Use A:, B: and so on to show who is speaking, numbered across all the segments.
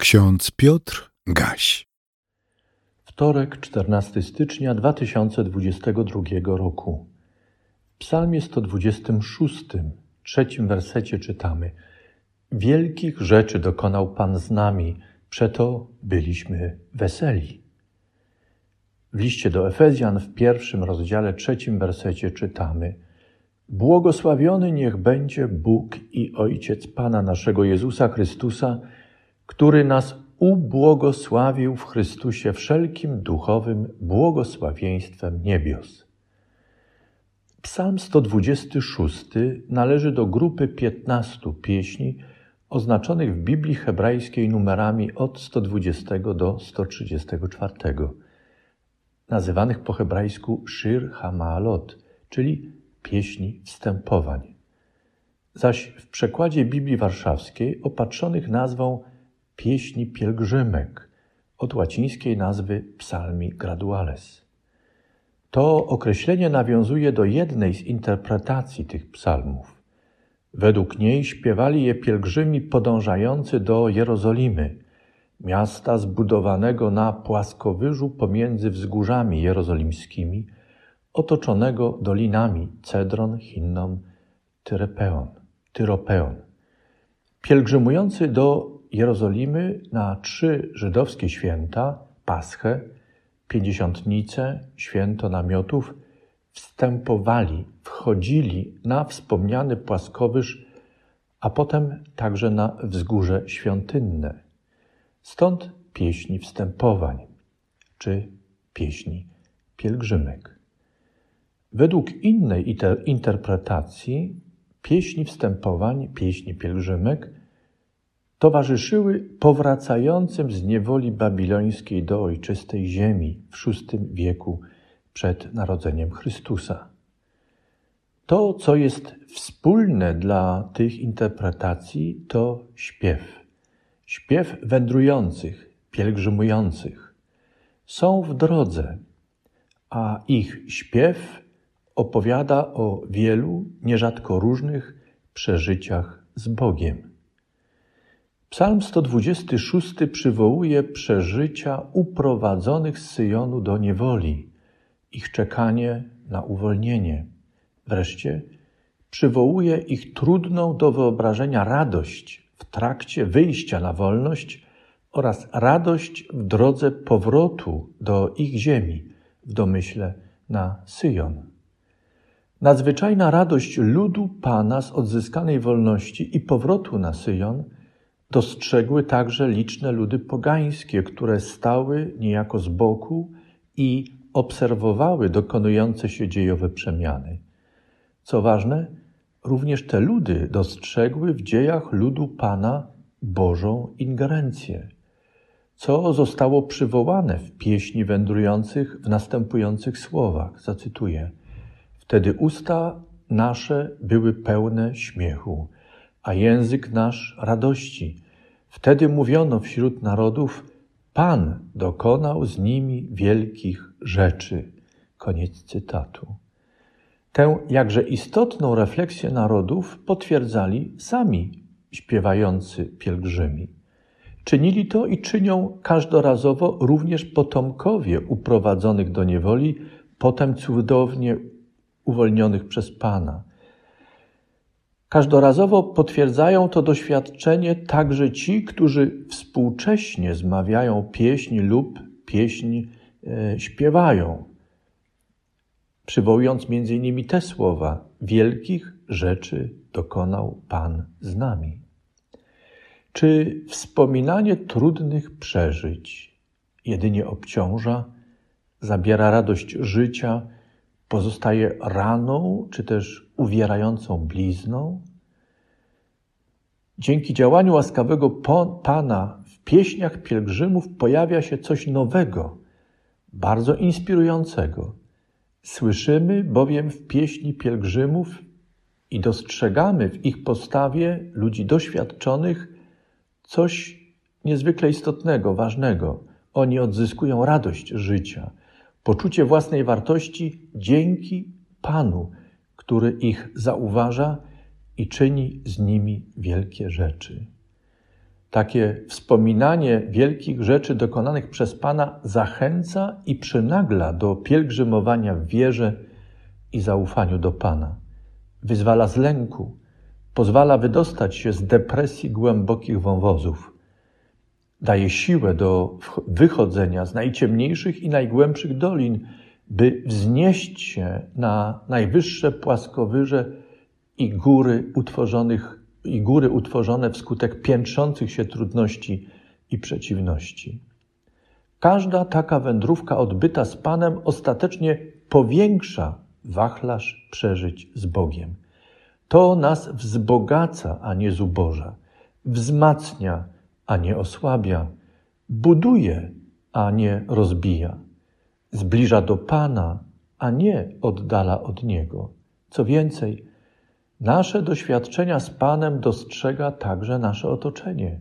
A: Ksiądz Piotr Gaś.
B: Wtorek, 14 stycznia 2022 roku. W Psalmie 126, trzecim wersecie czytamy: Wielkich rzeczy dokonał Pan z nami, przeto byliśmy weseli. W liście do Efezjan w pierwszym rozdziale, trzecim wersecie czytamy: Błogosławiony niech będzie Bóg i Ojciec Pana naszego Jezusa Chrystusa który nas ubłogosławił w Chrystusie wszelkim duchowym błogosławieństwem niebios. Psalm 126 należy do grupy 15 pieśni oznaczonych w Biblii hebrajskiej numerami od 120 do 134, nazywanych po hebrajsku Shir Hamalot, czyli pieśni wstępowań. Zaś w przekładzie Biblii Warszawskiej opatrzonych nazwą pieśni pielgrzymek od łacińskiej nazwy psalmi graduales. To określenie nawiązuje do jednej z interpretacji tych psalmów. Według niej śpiewali je pielgrzymi podążający do Jerozolimy, miasta zbudowanego na płaskowyżu pomiędzy wzgórzami jerozolimskimi, otoczonego dolinami Cedron, Hinnom, Tyrepeon, Tyropeon. Pielgrzymujący do Jerozolimy na trzy żydowskie święta, Paschę, Pięćdziesiątnicę, Święto Namiotów, wstępowali, wchodzili na wspomniany płaskowyż, a potem także na wzgórze świątynne. Stąd pieśni wstępowań, czy pieśni pielgrzymek. Według innej interpretacji pieśni wstępowań, pieśni pielgrzymek towarzyszyły powracającym z niewoli babilońskiej do ojczystej ziemi w VI wieku przed narodzeniem Chrystusa. To, co jest wspólne dla tych interpretacji, to śpiew. Śpiew wędrujących, pielgrzymujących. Są w drodze, a ich śpiew opowiada o wielu, nierzadko różnych przeżyciach z Bogiem. Psalm 126 przywołuje przeżycia uprowadzonych z Syjonu do niewoli, ich czekanie na uwolnienie. Wreszcie przywołuje ich trudną do wyobrażenia radość w trakcie wyjścia na wolność oraz radość w drodze powrotu do ich ziemi, w domyśle na Syjon. Nadzwyczajna radość ludu Pana z odzyskanej wolności i powrotu na Syjon – dostrzegły także liczne ludy pogańskie, które stały niejako z boku i obserwowały dokonujące się dziejowe przemiany. Co ważne, również te ludy dostrzegły w dziejach ludu Pana Bożą ingerencję, co zostało przywołane w pieśni wędrujących w następujących słowach. Zacytuję: Wtedy usta nasze były pełne śmiechu a język nasz radości. Wtedy mówiono wśród narodów, Pan dokonał z nimi wielkich rzeczy. Koniec cytatu. Tę jakże istotną refleksję narodów potwierdzali sami śpiewający pielgrzymi. Czynili to i czynią każdorazowo również potomkowie uprowadzonych do niewoli, potem cudownie uwolnionych przez Pana. Każdorazowo potwierdzają to doświadczenie także ci, którzy współcześnie zmawiają pieśń lub pieśń e, śpiewają, przywołując między innymi te słowa: Wielkich rzeczy dokonał Pan z nami. Czy wspominanie trudnych przeżyć jedynie obciąża, zabiera radość życia, pozostaje raną, czy też uwierającą blizną? Dzięki działaniu łaskawego Pana w pieśniach pielgrzymów pojawia się coś nowego, bardzo inspirującego. Słyszymy bowiem w pieśni pielgrzymów i dostrzegamy w ich postawie ludzi doświadczonych coś niezwykle istotnego, ważnego. Oni odzyskują radość życia, poczucie własnej wartości dzięki Panu, który ich zauważa i czyni z nimi wielkie rzeczy. Takie wspominanie wielkich rzeczy dokonanych przez Pana zachęca i przynagla do pielgrzymowania w wierze i zaufaniu do Pana. Wyzwala z lęku, pozwala wydostać się z depresji głębokich wąwozów. Daje siłę do wychodzenia z najciemniejszych i najgłębszych dolin, by wznieść się na najwyższe płaskowyże i góry utworzonych i góry utworzone wskutek piętrzących się trudności i przeciwności. Każda taka wędrówka odbyta z Panem ostatecznie powiększa wachlarz przeżyć z Bogiem. To nas wzbogaca, a nie zuboża, wzmacnia, a nie osłabia, buduje, a nie rozbija, zbliża do Pana, a nie oddala od Niego. Co więcej, Nasze doświadczenia z Panem dostrzega także nasze otoczenie.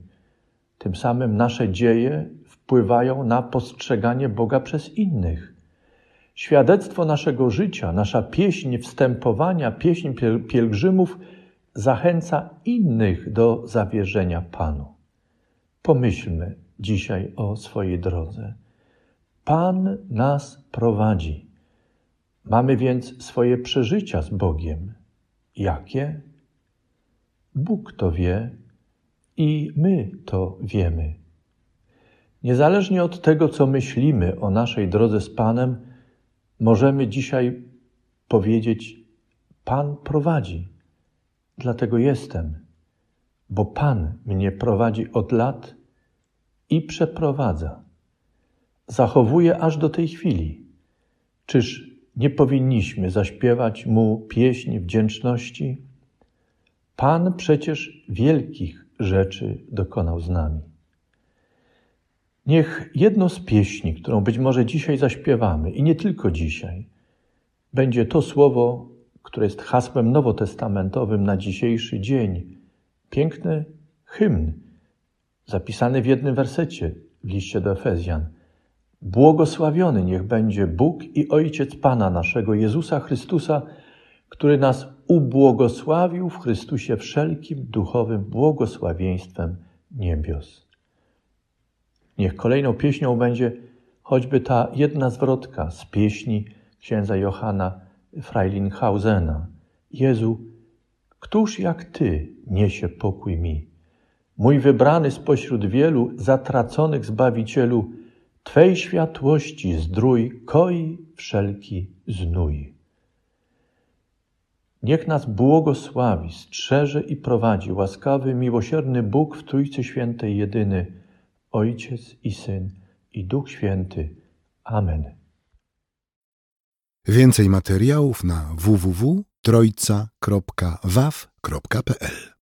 B: Tym samym nasze dzieje wpływają na postrzeganie Boga przez innych. Świadectwo naszego życia, nasza pieśń wstępowania, pieśń pielgrzymów zachęca innych do zawierzenia Panu. Pomyślmy dzisiaj o swojej drodze. Pan nas prowadzi. Mamy więc swoje przeżycia z Bogiem. Jakie? Bóg to wie i my to wiemy. Niezależnie od tego, co myślimy o naszej drodze z Panem, możemy dzisiaj powiedzieć: Pan prowadzi, dlatego jestem, bo Pan mnie prowadzi od lat i przeprowadza. Zachowuje aż do tej chwili. Czyż nie powinniśmy zaśpiewać Mu pieśń wdzięczności? Pan przecież wielkich rzeczy dokonał z nami. Niech jedno z pieśni, którą być może dzisiaj zaśpiewamy, i nie tylko dzisiaj, będzie to słowo, które jest hasłem nowotestamentowym na dzisiejszy dzień. Piękny hymn, zapisany w jednym wersecie w liście do Efezjan – Błogosławiony niech będzie Bóg i Ojciec Pana naszego Jezusa Chrystusa, który nas ubłogosławił w Chrystusie wszelkim duchowym błogosławieństwem niebios. Niech kolejną pieśnią będzie choćby ta jedna zwrotka z pieśni księdza Johanna Freilinhausena. Jezu, któż jak Ty niesie pokój mi? Mój wybrany spośród wielu zatraconych Zbawicielu, Twej światłości zdrój koi wszelki znój. Niech nas błogosławi, strzeże i prowadzi łaskawy, miłosierny Bóg w Trójcy Świętej jedyny, Ojciec i Syn i Duch Święty. Amen.
A: Więcej materiałów na www.trojca.waw.pl